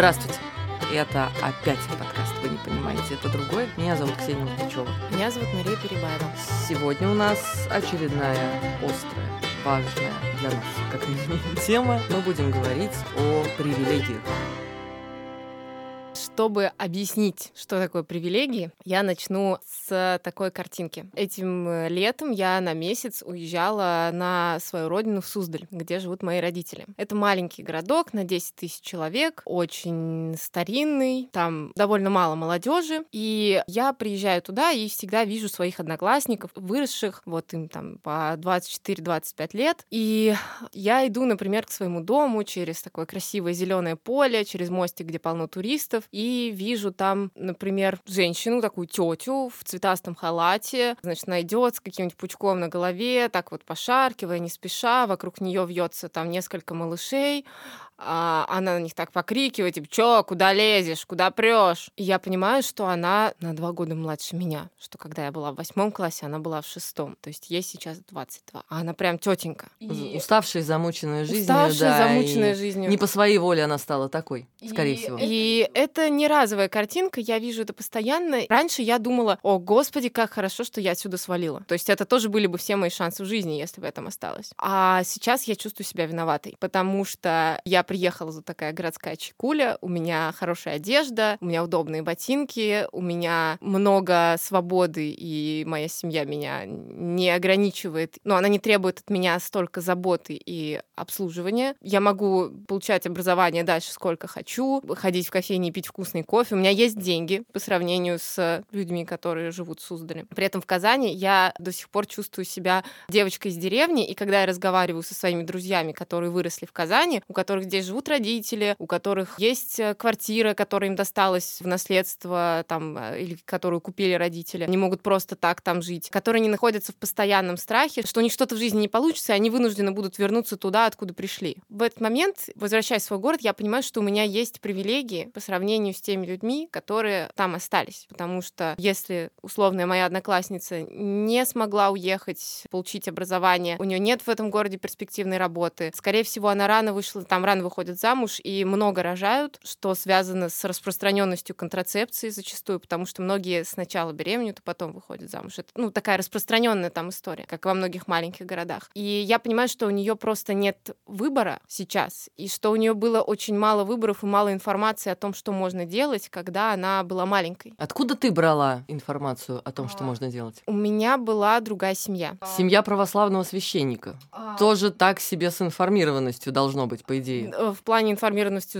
Здравствуйте. Это опять подкаст «Вы не понимаете, это другой». Меня зовут Ксения Мухачева. Меня зовут Мария Перебаева. Сегодня у нас очередная острая, важная для нас, как минимум, тема. Мы будем говорить о привилегиях. Чтобы объяснить, что такое привилегии, я начну с такой картинки. Этим э, летом я на месяц уезжала на свою родину в Суздаль, где живут мои родители. Это маленький городок на 10 тысяч человек, очень старинный, там довольно мало молодежи. И я приезжаю туда и всегда вижу своих одноклассников, выросших, вот им там по 24-25 лет. И я иду, например, к своему дому через такое красивое зеленое поле, через мостик, где полно туристов, и вижу там, например, женщину, такую тетю в цветастом халате, значит, найдет с каким-нибудь пучком на голове, так вот пошаркивая, не спеша, вокруг нее вьется там несколько малышей, а она на них так покрикивает, типа, чё, куда лезешь, куда прешь? И я понимаю, что она на два года младше меня, что когда я была в восьмом классе, она была в шестом, то есть ей сейчас 22, а она прям тетенька. И... Уставшая, замученная жизнью, Уставшая, да, замученная и жизнью. Не по своей воле она стала такой, скорее и... всего. И это не разовая картинка, я вижу это постоянно. Раньше я думала, о, господи, как хорошо, что я отсюда свалила. То есть это тоже были бы все мои шансы в жизни, если бы я там осталась. А сейчас я чувствую себя виноватой, потому что я приехала за такая городская чекуля, у меня хорошая одежда, у меня удобные ботинки, у меня много свободы, и моя семья меня не ограничивает, но она не требует от меня столько заботы и обслуживания. Я могу получать образование дальше сколько хочу, ходить в кофейни и пить вкусный кофе. У меня есть деньги по сравнению с людьми, которые живут в Суздале. При этом в Казани я до сих пор чувствую себя девочкой из деревни, и когда я разговариваю со своими друзьями, которые выросли в Казани, у которых здесь живут родители, у которых есть э, квартира, которая им досталась в наследство, там, э, или которую купили родители, они могут просто так там жить, которые не находятся в постоянном страхе, что у них что-то в жизни не получится, и они вынуждены будут вернуться туда, откуда пришли. В этот момент, возвращаясь в свой город, я понимаю, что у меня есть привилегии по сравнению с теми людьми, которые там остались. Потому что если условная моя одноклассница не смогла уехать, получить образование, у нее нет в этом городе перспективной работы, скорее всего, она рано вышла, там рано выходит замуж и много рожают, что связано с распространенностью контрацепции зачастую, потому что многие сначала беременеют, а потом выходят замуж. Это ну, такая распространенная там история, как во многих маленьких городах. И я понимаю, что у нее просто нет выбора сейчас, и что у нее было очень мало выборов и мало информации о том, что можно делать, когда она была маленькой. Откуда ты брала информацию о том, что можно делать? У меня была другая семья. Семья православного священника. Тоже так себе с информированностью должно быть, по идее. Э, В плане информированности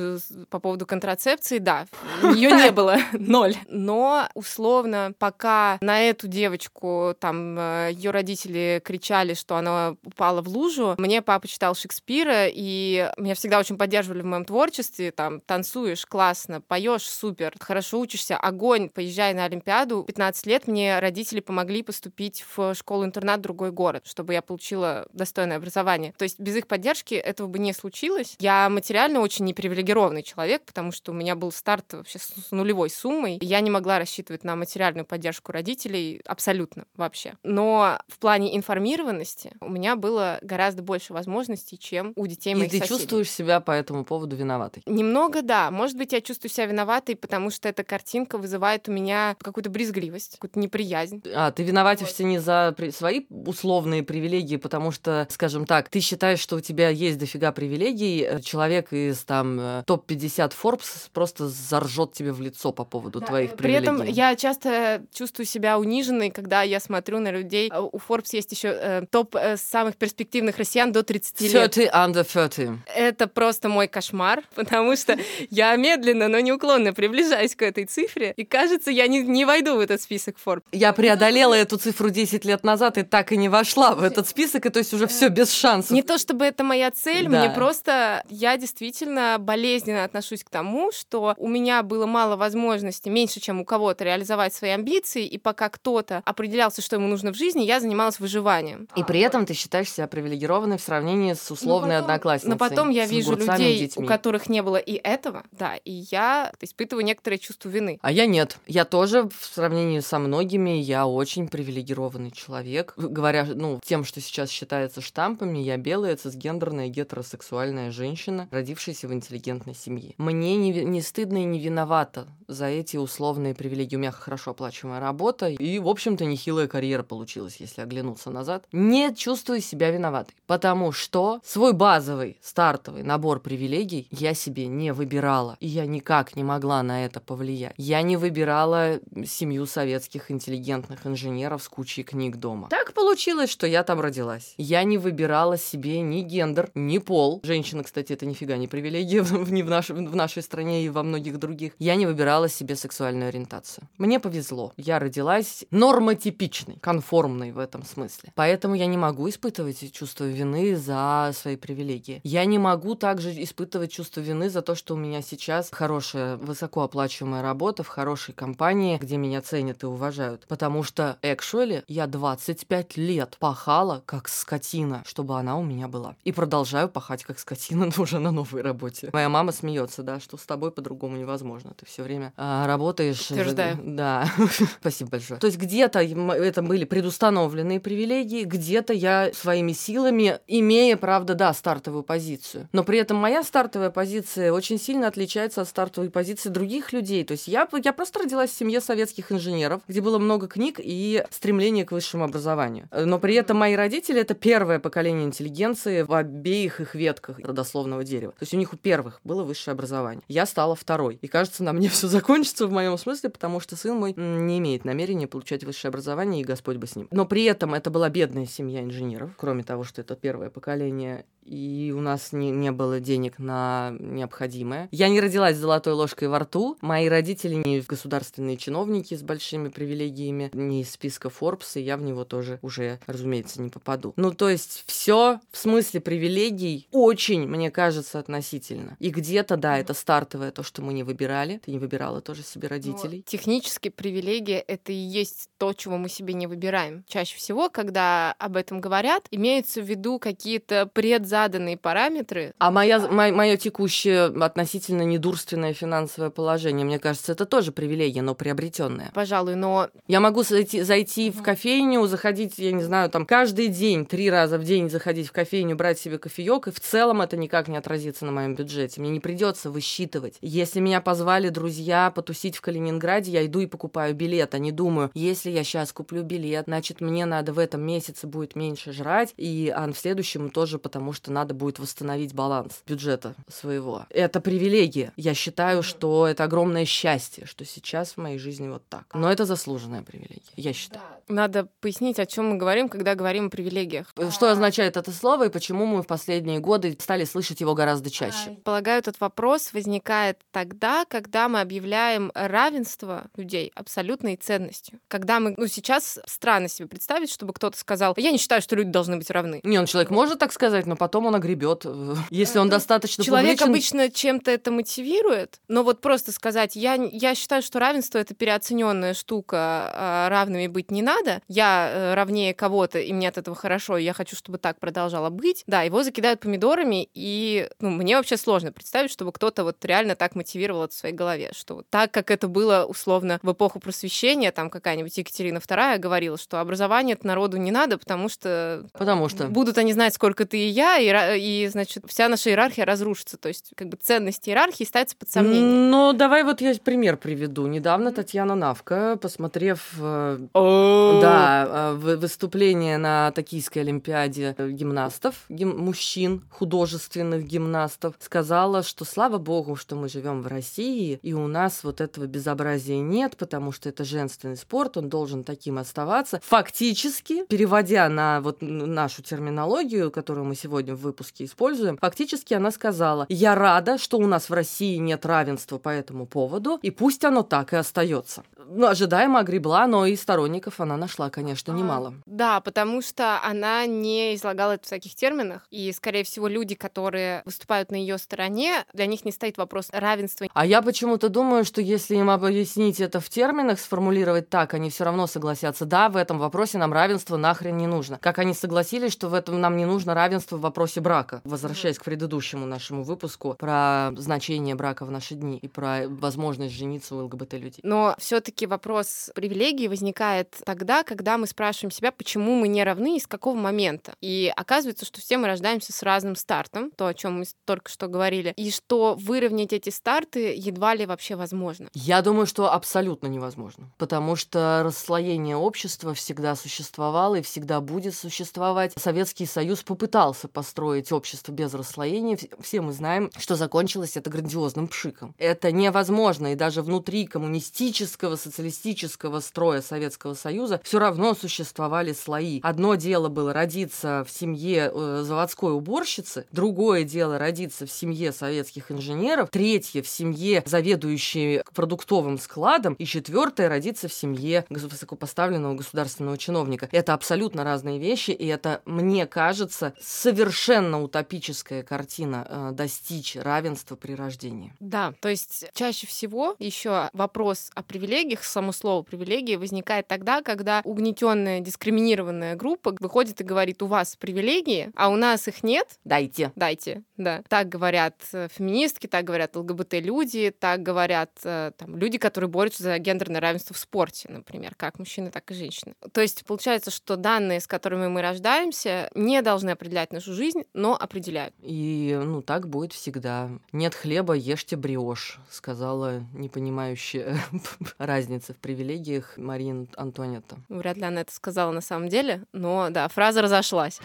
по поводу контрацепции, да, ее не было, ноль. Но условно, пока на эту девочку там ее родители кричали, что она упала в лужу, мне папа читал Шекспира, и меня всегда очень поддерживали в моем творчестве, там, танцуешь, классно, поешь, супер, хорошо учишься, огонь, поезжай на Олимпиаду. 15 лет мне родители помогли поступить в школу-интернат в другой город, чтобы я получила достойное образование. То есть без их поддержки этого бы не случилось. Я материально очень непривилегированный человек, потому что у меня был старт вообще с нулевой суммой. и Я не могла рассчитывать на материальную поддержку родителей абсолютно вообще. Но в плане информированности у меня было гораздо больше возможностей, чем у детей И моих ты соседей. чувствуешь себя по этому поводу виноватой? Немного, да. Может быть, я чувствую себя виноватой, потому что эта картинка вызывает у меня какую-то брезгливость, какую-то неприязнь. А, ты виноватишься не за свои условные привилегии, потому что, скажем так, ты считаешь, что у тебя есть дофига привилегий, э, человек из там э, топ-50 Forbes просто заржет тебе в лицо по поводу твоих При привилегий. этом я часто чувствую себя униженной, когда я смотрю на людей. А У Forbes есть еще э, топ э, самых перспективных россиян до 30 лет. 30 under 30. Это просто мой кошмар, потому что я медленно, но неуклонно приближаюсь к этой цифре, и кажется, я не, не войду в этот список Forbes. Я преодолела эту цифру 10 лет назад и так и не вошла в этот список, и то есть уже все без шансов. Не то чтобы это моя цель, Да. мне просто я действительно болезненно отношусь к тому, что у меня было мало возможностей, меньше, чем у кого-то, реализовать свои амбиции, и пока кто-то определялся, что ему нужно в жизни, я занималась выживанием. И при этом ты считаешь себя привилегированной в сравнении с условной Но потом- одноклассницей. Но потом я вижу людей, детьми. у которых не было и этого, да, и я испытываю некоторое чувство вины. А я нет. Я тоже в сравнении со многими, я очень привилегированный человек. Говоря, ну, тем, что сейчас считается штампами, я белая, цисгендерная, гетеросексуальная женщина. Женщина, родившаяся в интеллигентной семье. Мне не, не стыдно и не виновата за эти условные привилегии. У меня хорошо оплачиваемая работа, и, в общем-то, нехилая карьера получилась, если оглянуться назад. Не чувствую себя виноватой, потому что свой базовый, стартовый набор привилегий я себе не выбирала, и я никак не могла на это повлиять. Я не выбирала семью советских интеллигентных инженеров с кучей книг дома. Так получилось, что я там родилась. Я не выбирала себе ни гендер, ни пол. Женщина, кстати, это нифига не привилегия ни в, нашей, в нашей стране и во многих других. Я не выбирала себе сексуальную ориентацию. Мне повезло. Я родилась нормотипичной, конформной в этом смысле. Поэтому я не могу испытывать чувство вины за свои привилегии. Я не могу также испытывать чувство вины за то, что у меня сейчас хорошая, высокооплачиваемая работа в хорошей компании, где меня ценят и уважают. Потому что, actually, я 25 лет пахала как скотина, чтобы она у меня была. И продолжаю пахать как скотина, но уже на новой работе. Моя мама смеется, да, что с тобой по-другому невозможно. Ты все время а, работаешь. Утверждаю. Да. Спасибо большое. То есть где-то это были предустановленные привилегии, где-то я своими силами, имея, правда, да, стартовую позицию. Но при этом моя стартовая позиция очень сильно отличается от стартовой позиции других людей. То есть я, я просто родилась в семье советских инженеров, где было много книг и стремление к высшему образованию. Но при этом мои родители — это первое поколение интеллигенции в обеих их ветках родословного дерева. То есть у них у первых было высшее образование. Я стала второй. И кажется, на мне все закончится в моем смысле, потому что сын мой не имеет намерения получать высшее образование, и Господь бы с ним. Но при этом это была бедная семья инженеров, кроме того, что это первое поколение и у нас не, не было денег на необходимое. Я не родилась с золотой ложкой во рту. Мои родители не государственные чиновники с большими привилегиями, не из списка Forbes, и я в него тоже уже, разумеется, не попаду. Ну, то есть все в смысле привилегий очень, мне кажется, относительно. И где-то, да, это стартовое то, что мы не выбирали. Ты не выбирала тоже себе родителей. Но технически привилегия — это и есть то, чего мы себе не выбираем. Чаще всего, когда об этом говорят, имеются в виду какие-то пред заданные параметры. А моя, мое текущее относительно недурственное финансовое положение, мне кажется, это тоже привилегия, но приобретенная. Пожалуй, но... Я могу зайти, зайти в кофейню, заходить, я не знаю, там каждый день, три раза в день заходить в кофейню, брать себе кофеек, и в целом это никак не отразится на моем бюджете. Мне не придется высчитывать. Если меня позвали друзья потусить в Калининграде, я иду и покупаю билет, а не думаю, если я сейчас куплю билет, значит, мне надо в этом месяце будет меньше жрать, и а в следующем тоже, потому что что надо будет восстановить баланс бюджета своего. Это привилегия. Я считаю, что это огромное счастье, что сейчас в моей жизни вот так. Но это заслуженная привилегия, я считаю. Надо пояснить, о чем мы говорим, когда говорим о привилегиях. Что означает это слово и почему мы в последние годы стали слышать его гораздо чаще? Полагаю, этот вопрос возникает тогда, когда мы объявляем равенство людей абсолютной ценностью. Когда мы, ну, сейчас странно себе представить, чтобы кто-то сказал, я не считаю, что люди должны быть равны. Не, он человек может так сказать, но потом потом он огребет, э, если он э, достаточно Человек публичен. обычно чем-то это мотивирует, но вот просто сказать, я, я считаю, что равенство — это переоцененная штука, а равными быть не надо, я э, равнее кого-то, и мне от этого хорошо, и я хочу, чтобы так продолжало быть. Да, его закидают помидорами, и ну, мне вообще сложно представить, чтобы кто-то вот реально так мотивировал это в своей голове, что вот так, как это было условно в эпоху просвещения, там какая-нибудь Екатерина II говорила, что образование народу не надо, потому что... Потому что... Будут они знать, сколько ты и я, и, и, значит, вся наша иерархия разрушится. То есть, как бы ценности иерархии ставятся под сомнение. Ну, давай вот я пример приведу. Недавно Татьяна Навка, посмотрев э, да, э, выступление на Токийской Олимпиаде гимнастов, гим, мужчин, художественных гимнастов, сказала, что слава богу, что мы живем в России, и у нас вот этого безобразия нет, потому что это женственный спорт, он должен таким оставаться. Фактически, переводя на вот нашу терминологию, которую мы сегодня сегодня в выпуске используем, фактически она сказала, я рада, что у нас в России нет равенства по этому поводу, и пусть оно так и остается. Ну, ожидаемо огребла, но и сторонников она нашла, конечно, немало. А, да, потому что она не излагала это в таких терминах, и, скорее всего, люди, которые выступают на ее стороне, для них не стоит вопрос равенства. А я почему-то думаю, что если им объяснить это в терминах, сформулировать так, они все равно согласятся. Да, в этом вопросе нам равенство нахрен не нужно. Как они согласились, что в этом нам не нужно равенство в вопросе вопросе брака, возвращаясь к предыдущему нашему выпуску про значение брака в наши дни и про возможность жениться у ЛГБТ-людей. Но все таки вопрос привилегий возникает тогда, когда мы спрашиваем себя, почему мы не равны и с какого момента. И оказывается, что все мы рождаемся с разным стартом, то, о чем мы только что говорили, и что выровнять эти старты едва ли вообще возможно. Я думаю, что абсолютно невозможно, потому что расслоение общества всегда существовало и всегда будет существовать. Советский Союз попытался построить общество без расслоения. Все мы знаем, что закончилось это грандиозным пшиком. Это невозможно, и даже внутри коммунистического, социалистического строя Советского Союза все равно существовали слои. Одно дело было родиться в семье э, заводской уборщицы, другое дело родиться в семье советских инженеров, третье в семье заведующей продуктовым складом, и четвертое родиться в семье высокопоставленного государственного чиновника. Это абсолютно разные вещи, и это, мне кажется, совершенно утопическая картина э, достичь равенства при рождении. Да, то есть чаще всего еще вопрос о привилегиях, само слово привилегии возникает тогда, когда угнетенная, дискриминированная группа выходит и говорит, у вас привилегии, а у нас их нет. Дайте. Дайте, да. Так говорят э, феминистки, так говорят ЛГБТ-люди, так говорят э, там, люди, которые борются за гендерное равенство в спорте, например, как мужчины, так и женщины. То есть получается, что данные, с которыми мы рождаемся, не должны определять нашу жизнь, но определяют. И ну так будет всегда. Нет хлеба, ешьте бриошь, сказала непонимающая разницы в привилегиях Мария Антонетта. Вряд ли она это сказала на самом деле, но да, фраза разошлась.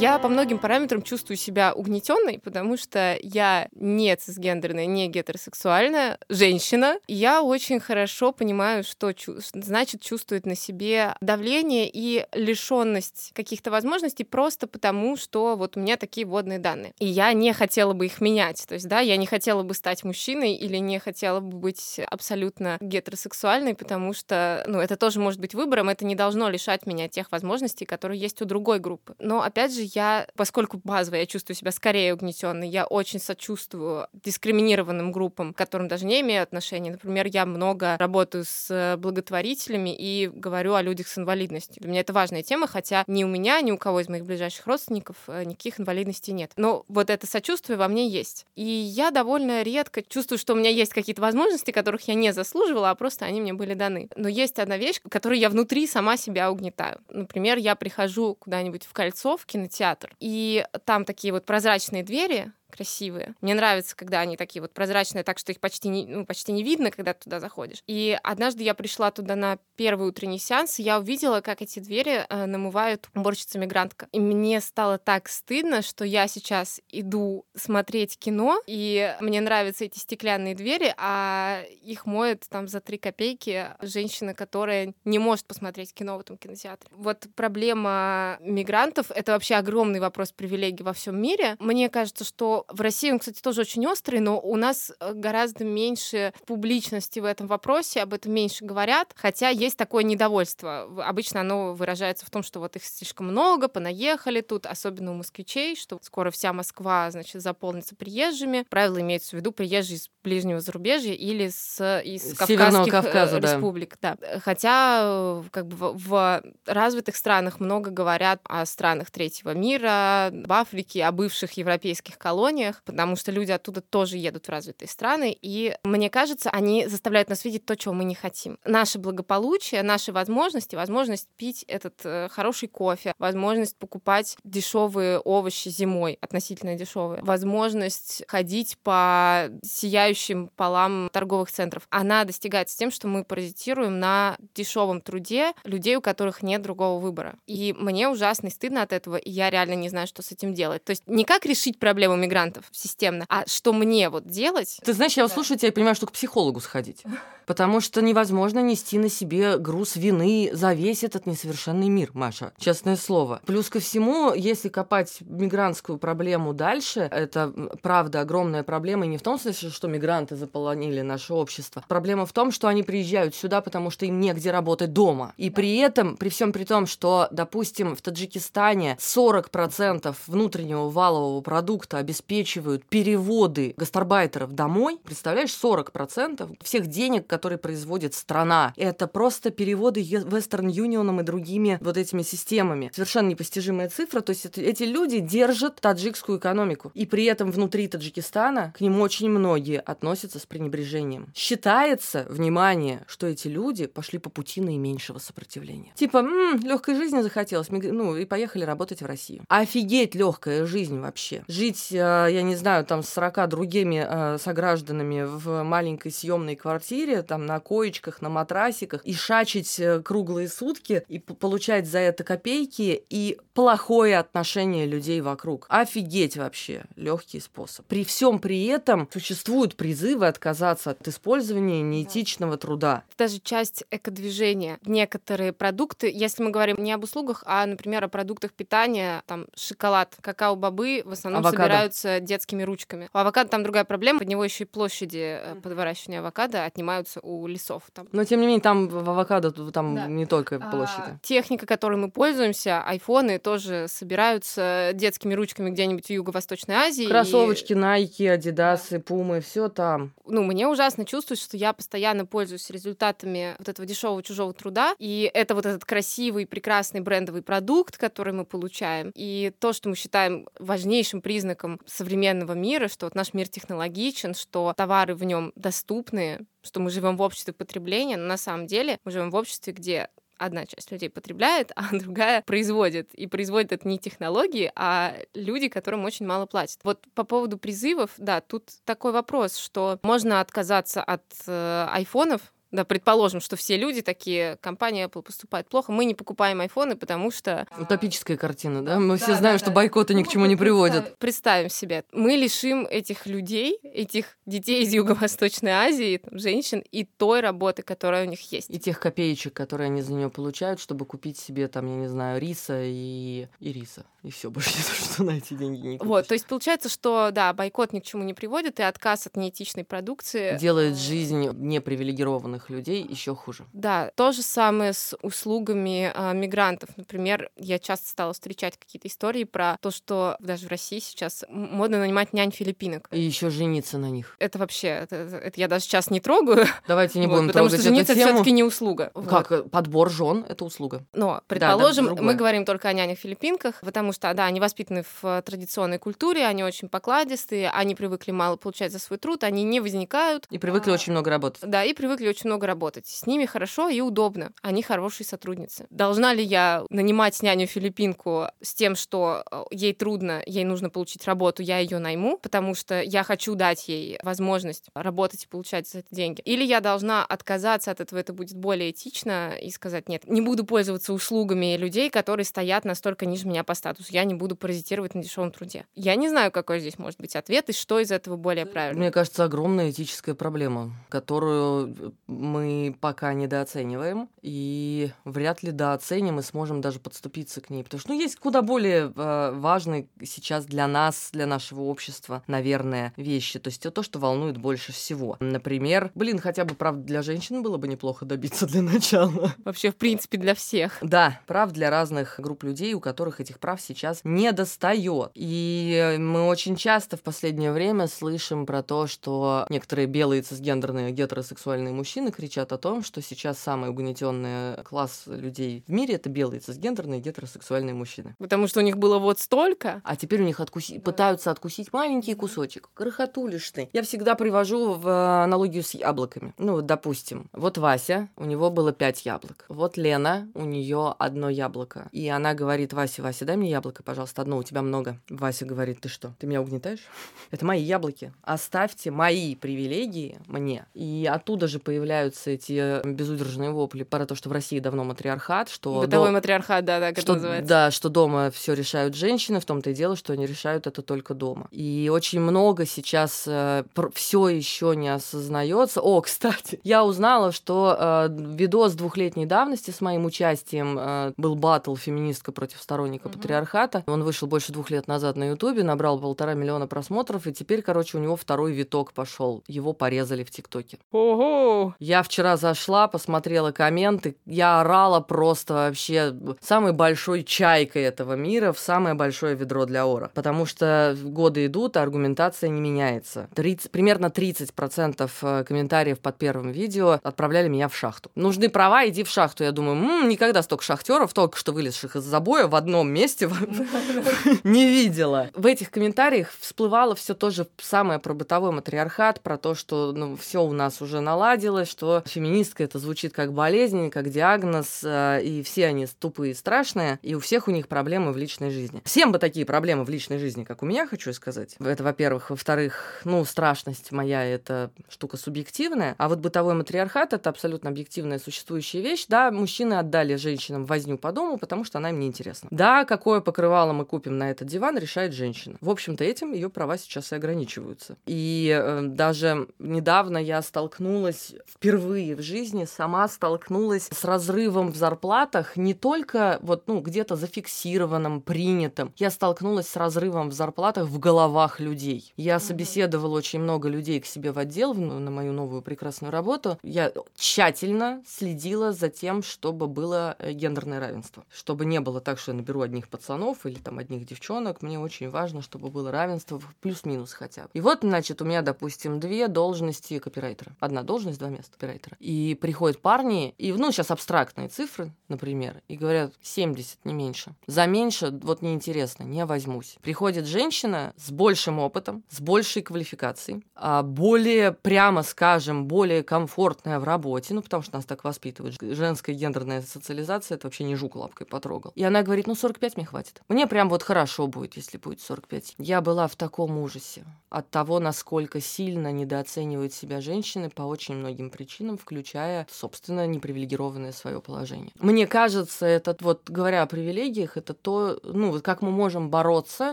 Я по многим параметрам чувствую себя угнетенной, потому что я не цисгендерная, не гетеросексуальная женщина. Я очень хорошо понимаю, что чу- значит чувствует на себе давление и лишенность каких-то возможностей просто потому, что вот у меня такие водные данные. И я не хотела бы их менять. То есть, да, я не хотела бы стать мужчиной или не хотела бы быть абсолютно гетеросексуальной, потому что, ну, это тоже может быть выбором, это не должно лишать меня тех возможностей, которые есть у другой группы. Но, опять же, я, поскольку базово я чувствую себя скорее угнетенной, я очень сочувствую дискриминированным группам, к которым даже не имею отношения. Например, я много работаю с благотворителями и говорю о людях с инвалидностью. Для меня это важная тема, хотя ни у меня, ни у кого из моих ближайших родственников э, никаких инвалидностей нет. Но вот это сочувствие во мне есть. И я довольно редко чувствую, что у меня есть какие-то возможности, которых я не заслуживала, а просто они мне были даны. Но есть одна вещь, которую я внутри сама себя угнетаю. Например, я прихожу куда-нибудь в кольцо, в кинотеатр, кинотеатр. И там такие вот прозрачные двери, красивые. Мне нравится, когда они такие вот прозрачные, так что их почти не, ну, почти не видно, когда ты туда заходишь. И однажды я пришла туда на первый утренний сеанс, и я увидела, как эти двери э, намывают уборщица-мигрантка. И мне стало так стыдно, что я сейчас иду смотреть кино, и мне нравятся эти стеклянные двери, а их моет там за три копейки женщина, которая не может посмотреть кино в этом кинотеатре. Вот проблема мигрантов — это вообще огромный вопрос привилегий во всем мире. Мне кажется, что в России он, кстати, тоже очень острый, но у нас э, гораздо меньше публичности в этом вопросе, об этом меньше говорят, хотя есть такое недовольство. Обычно оно выражается в том, что вот их слишком много, понаехали тут, особенно у москвичей, что скоро вся Москва, значит, заполнится приезжими. Правило имеется в виду приезжие из ближнего зарубежья или с, из Северного Кавказских э, Кавказа, республик. Да. да. Хотя э, как бы в развитых странах много говорят о странах третьего мира, в Африке, о бывших европейских колониях, колониях, потому что люди оттуда тоже едут в развитые страны, и мне кажется, они заставляют нас видеть то, чего мы не хотим. Наше благополучие, наши возможности, возможность пить этот э, хороший кофе, возможность покупать дешевые овощи зимой, относительно дешевые, возможность ходить по сияющим полам торговых центров, она достигается тем, что мы паразитируем на дешевом труде людей, у которых нет другого выбора. И мне ужасно стыдно от этого, и я реально не знаю, что с этим делать. То есть не как решить проблему миграции, мигрантов системно. А что мне вот делать? Ты знаешь, я да. слушаю тебя и понимаю, что к психологу сходить. Потому что невозможно нести на себе груз вины за весь этот несовершенный мир, Маша. Честное слово. Плюс ко всему, если копать мигрантскую проблему дальше, это правда огромная проблема. И не в том смысле, что мигранты заполонили наше общество. Проблема в том, что они приезжают сюда, потому что им негде работать дома. И при этом, при всем при том, что, допустим, в Таджикистане 40% внутреннего валового продукта обеспечивается обеспечивают переводы гастарбайтеров домой, представляешь, 40% всех денег, которые производит страна, это просто переводы Western Union и другими вот этими системами. Совершенно непостижимая цифра. То есть это, эти люди держат таджикскую экономику. И при этом внутри Таджикистана к ним очень многие относятся с пренебрежением. Считается, внимание, что эти люди пошли по пути наименьшего сопротивления. Типа, легкой жизни захотелось, ну и поехали работать в Россию. Офигеть легкая жизнь вообще. Жить, э, я не знаю, там с 40 другими э, согражданами в маленькой съемной квартире, там на коечках, на матрасиках, и шачить э, круглые сутки, и получать за это копейки, и плохое отношение людей вокруг. Офигеть вообще, легкий способ. При всем при этом существуют призывы отказаться от использования неэтичного труда. Даже часть экодвижения. Некоторые продукты, если мы говорим не об услугах, а, например, о продуктах питания, там шоколад, какао-бобы в основном авокадо. собираются детскими ручками. У авокадо там другая проблема, под него еще и площади э, под выращивания авокадо отнимаются у лесов. Там. Но тем не менее, там в авокадо там да. не только а, площади. А, техника, которой мы пользуемся, айфоны тоже собираются детскими ручками где-нибудь в Юго-Восточной Азии. Кроссовочки, и... Nike, Adidas, да. Puma, все там. Ну, мне ужасно чувствуется, что я постоянно пользуюсь результатами вот этого дешевого чужого труда, и это вот этот красивый, прекрасный брендовый продукт, который мы получаем, и то, что мы считаем важнейшим признаком современного мира, что вот наш мир технологичен, что товары в нем доступны, что мы живем в обществе потребления, но на самом деле мы живем в обществе, где одна часть людей потребляет, а другая производит. И производит это не технологии, а люди, которым очень мало платят. Вот по поводу призывов, да, тут такой вопрос, что можно отказаться от э, айфонов, да, предположим, что все люди такие, компания Apple поступает плохо, мы не покупаем айфоны, потому что... Утопическая картина, да? Мы да, все знаем, да, что бойкоты ни к чему не приводят. Представим себе, мы лишим этих людей, этих детей из Юго-Восточной Азии, там, женщин, и той работы, которая у них есть. И тех копеечек, которые они за нее получают, чтобы купить себе, там, я не знаю, риса и, и риса. И все, больше не то, что на эти деньги не купить. Вот, то есть получается, что, да, бойкот ни к чему не приводит, и отказ от неэтичной продукции... Делает жизнь непривилегированных людей еще хуже. Да, то же самое с услугами а, мигрантов. Например, я часто стала встречать какие-то истории про то, что даже в России сейчас модно нанимать нянь-филиппинок. И еще жениться на них. Это вообще, это, это я даже сейчас не трогаю. Давайте не будем вот, потому что жениться это все-таки не услуга. Как вот. подбор жен это услуга. Но предположим, да, да, мы говорим только о нянях-филиппинках, потому что да, они воспитаны в традиционной культуре, они очень покладистые, они привыкли мало получать за свой труд, они не возникают. И привыкли а... очень много работать. Да, и привыкли очень много работать. С ними хорошо и удобно. Они хорошие сотрудницы. Должна ли я нанимать няню-филиппинку с тем, что э, ей трудно, ей нужно получить работу, я ее найму, потому что я хочу дать ей возможность работать и получать за это деньги? Или я должна отказаться от этого, это будет более этично, и сказать, нет, не буду пользоваться услугами людей, которые стоят настолько ниже меня по статусу. Я не буду паразитировать на дешевом труде. Я не знаю, какой здесь может быть ответ и что из этого более правильно. Мне кажется, огромная этическая проблема, которую мы пока недооцениваем, и вряд ли дооценим и сможем даже подступиться к ней. Потому что ну, есть куда более э, важные сейчас для нас, для нашего общества, наверное, вещи. То есть то, что волнует больше всего. Например, блин, хотя бы прав для женщин было бы неплохо добиться для начала. Вообще, в принципе, для всех. Да, прав для разных групп людей, у которых этих прав сейчас не достает. И мы очень часто в последнее время слышим про то, что некоторые белые цисгендерные гетеросексуальные мужчины кричат о том, что сейчас самый угнетенный класс людей в мире это белые цисгендерные гетеросексуальные мужчины. Потому что у них было вот столько. А теперь у них откуси... пытаются откусить маленький кусочек. Крохотулишь ты. Я всегда привожу в аналогию с яблоками. Ну, допустим, вот Вася, у него было пять яблок. Вот Лена, у нее одно яблоко. И она говорит Васе, Вася, дай мне яблоко, пожалуйста, одно, у тебя много. Вася говорит, ты что, ты меня угнетаешь? Это мои яблоки. Оставьте мои привилегии мне. И оттуда же появляются эти безудержные вопли про то, что в России давно матриархат, что... Бытовой до... матриархат, да, так что, это называется. Да, что дома все решают женщины, в том-то и дело, что они решают это только дома. И очень много сейчас э, все еще не осознается. О, кстати, я узнала, что э, видос двухлетней давности с моим участием э, был батл феминистка против сторонника mm-hmm. патриархата матриархата. Он вышел больше двух лет назад на Ютубе, набрал полтора миллиона просмотров, и теперь, короче, у него второй виток пошел. Его порезали в ТикТоке. Ого! Я вчера зашла, посмотрела комменты, я орала просто вообще самой большой чайкой этого мира в самое большое ведро для ора. Потому что годы идут, а аргументация не меняется. 30, примерно 30% э, комментариев под первым видео отправляли меня в шахту. Нужны права, иди в шахту. Я думаю, м-м, никогда столько шахтеров, только что вылезших из забоя в одном месте не видела. В этих комментариях всплывало все тоже самое про бытовой матриархат, про то, что ну, все у нас уже наладилось, что феминистка это звучит как болезнь, как диагноз, э, и все они тупые и страшные, и у всех у них проблемы в личной жизни. Всем бы такие проблемы в личной жизни, как у меня, хочу сказать. Это, во-первых. Во-вторых, ну, страшность моя — это штука субъективная, а вот бытовой матриархат — это абсолютно объективная существующая вещь. Да, мужчины отдали женщинам возню по дому, потому что она им не интересна. Да, какое покрывало мы купим на этот диван, решает женщина. В общем-то, этим ее права сейчас и ограничиваются. И э, даже недавно я столкнулась впервые в жизни, сама столкнулась с разрывом в зарплатах не только вот, ну, где-то зафиксированным, принятым. Я столкнулась с разрывом в зарплатах в головах людей. Я собеседовала очень много людей к себе в отдел на мою новую прекрасную работу. Я тщательно следила за тем, чтобы было э, гендерное равенство. Чтобы не было так, что я наберу одних пацанов или там одних девчонок. Мне очень важно, чтобы было равенство плюс-минус хотя бы. И вот, значит, у меня, допустим, две должности копирайтера. Одна должность, два места копирайтера. И приходят парни, и, ну, сейчас абстрактные цифры, например, и говорят 70, не меньше. За меньше, вот неинтересно, не возьмусь. Приходит женщина с большим опытом, с большей квалификацией, а более, прямо скажем, более комфортная в работе, ну, потому что нас так воспитывают. Женская гендерная социализация, это вообще не жук лапкой потрогал. И она говорит, ну, 45 мне хватит. Мне прям вот хорошо будет, если будет 45. Я была в таком ужасе от того, насколько сильно недооценивают себя женщины по очень многим причинам, включая, собственно, непривилегированное свое положение. Мне кажется, это вот, говоря о привилегиях, это то, ну, вот как мы можем бороться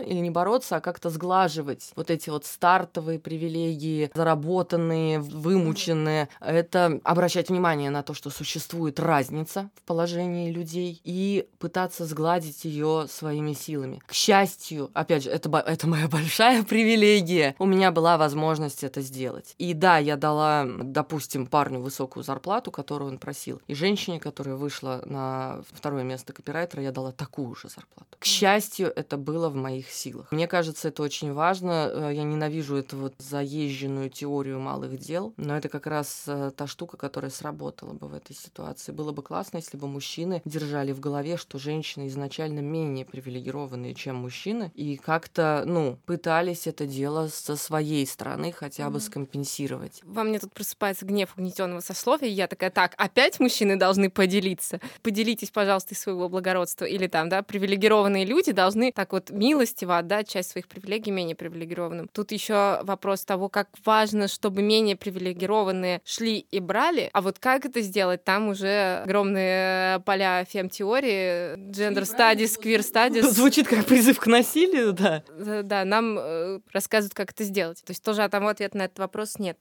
или не бороться, а как-то сглаживать вот эти вот стартовые привилегии, заработанные, вымученные. Это обращать внимание на то, что существует разница в положении людей и пытаться сгладить ее своими силами. К счастью, опять же, это, это моя большая привилегия. У меня была возможность это сделать. И да, я дала, допустим, парню высокую зарплату, которую он просил, и женщине, которая вышла на второе место копирайтера, я дала такую же зарплату. К счастью, это было в моих силах. Мне кажется, это очень важно. Э, я ненавижу эту вот заезженную теорию малых дел, но это как раз э, та штука, которая сработала бы в этой ситуации. Было бы классно, если бы мужчины держали в голове, что женщины изначально менее привилегированные, чем мужчины, и как-то, ну, пытались это дело со своей стороны хотя бы скомпенсировать. Во мне тут просыпается гнев угнетенного сословия, и я такая, так, опять мужчины должны поделиться. Поделитесь, пожалуйста, из своего благородства. Или там, да, привилегированные люди должны так вот милостиво отдать часть своих привилегий менее привилегированным. Тут еще вопрос того, как важно, чтобы менее привилегированные шли и брали, а вот как это сделать, там уже огромные поля фем-теории, gender studies, studies. Звучит как призыв к насилию, да. Да, нам э, рассказывают, как это сделать. То есть тоже а там ответа на этот вопрос нет.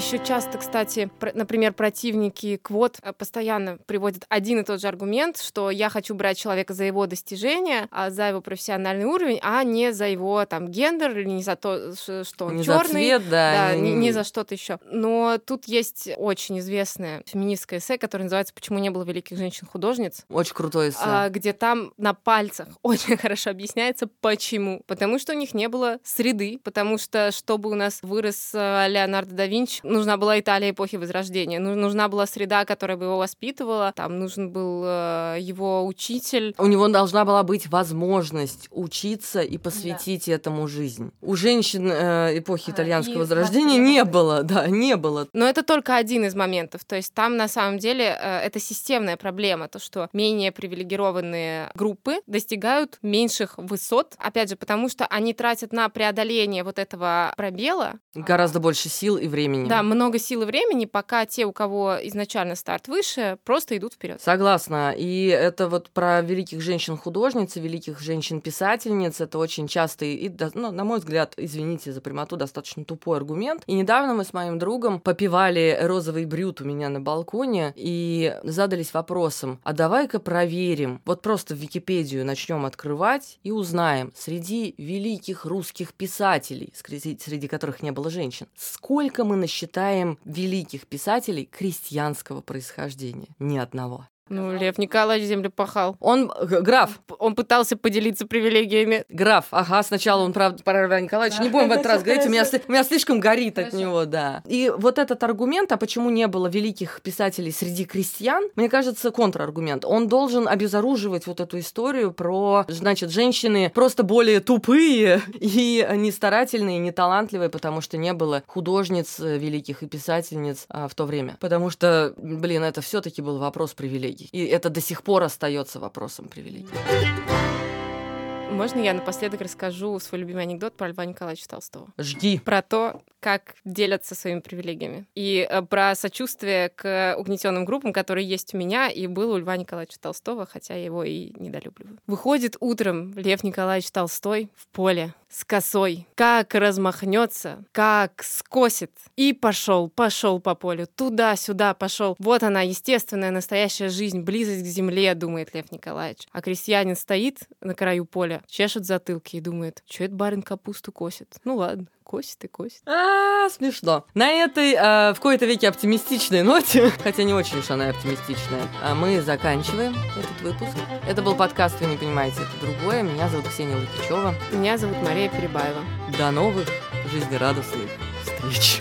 Еще часто, кстати, например, противники квот э, постоянно приводят один и тот же аргумент, что я хочу брать человека за его достижения, а за его профессиональный уровень, а не за его там гендер или не за то, что он не черный, за цвет, да, да не, не за что-то еще. Но тут есть очень известное феминистское эссе, которое называется "Почему не было великих женщин-художниц". Очень крутое эссе, а, где там на пальцах очень хорошо объясняется почему, потому что у них не было среды, потому что чтобы у нас вырос э, Леонардо да Винчи нужна была Италия эпохи Возрождения, нужна была среда, которая бы его воспитывала, там нужен был э, его учитель. У него должна была быть возможность учиться и посвятить да. этому жизнь. У женщин э, эпохи итальянского а, Возрождения не было, да, не было. Но это только один из моментов, то есть там на самом деле э, это системная проблема, то, что менее привилегированные группы достигают меньших высот, опять же, потому что они тратят на преодоление вот этого пробела гораздо больше сил и времени Да, много сил и времени, пока те, у кого изначально старт выше, просто идут вперед. Согласна. И это вот про великих женщин-художниц, великих женщин-писательниц. Это очень часто и, ну, на мой взгляд, извините за прямоту, достаточно тупой аргумент. И недавно мы с моим другом попивали розовый брют у меня на балконе и задались вопросом, а давай-ка проверим, вот просто в Википедию начнем открывать и узнаем, среди великих русских писателей, среди, которых не было женщин, сколько мы насчитаем великих писателей крестьянского происхождения? Ни одного. Ну, Лев Николаевич землю пахал. Он граф. Он пытался поделиться привилегиями. Граф, ага, сначала он, правда, про Льва Николаевича. Да. Не будем в этот раз говорить, у меня, у меня слишком горит Хорошо. от него, да. И вот этот аргумент, а почему не было великих писателей среди крестьян, мне кажется, контраргумент. Он должен обезоруживать вот эту историю про, значит, женщины просто более тупые и не старательные, не талантливые, потому что не было художниц э, великих и писательниц а, в то время. Потому что, блин, это все таки был вопрос привилегий привилегий. И это до сих пор остается вопросом привилегий. Можно я напоследок расскажу свой любимый анекдот про Льва Николаевича Толстого? Жги. Про то, как делятся своими привилегиями. И э, про сочувствие к угнетенным группам, которые есть у меня и был у Льва Николаевича Толстого, хотя я его и недолюбливаю. Выходит утром Лев Николаевич Толстой в поле с косой, как размахнется, как скосит. И пошел, пошел по полю, туда-сюда пошел. Вот она, естественная, настоящая жизнь, близость к земле, думает Лев Николаевич. А крестьянин стоит на краю поля, чешет затылки и думает, что это барин капусту косит. Ну ладно, косит и косит. А, смешно. На этой э, в какой-то веке оптимистичной ноте, хотя не очень уж она оптимистичная, а мы заканчиваем этот выпуск. Это был подкаст «Вы не понимаете, это другое». Меня зовут Ксения Лукичева. Меня зовут Мария Перебаева. До новых жизнерадостных встреч.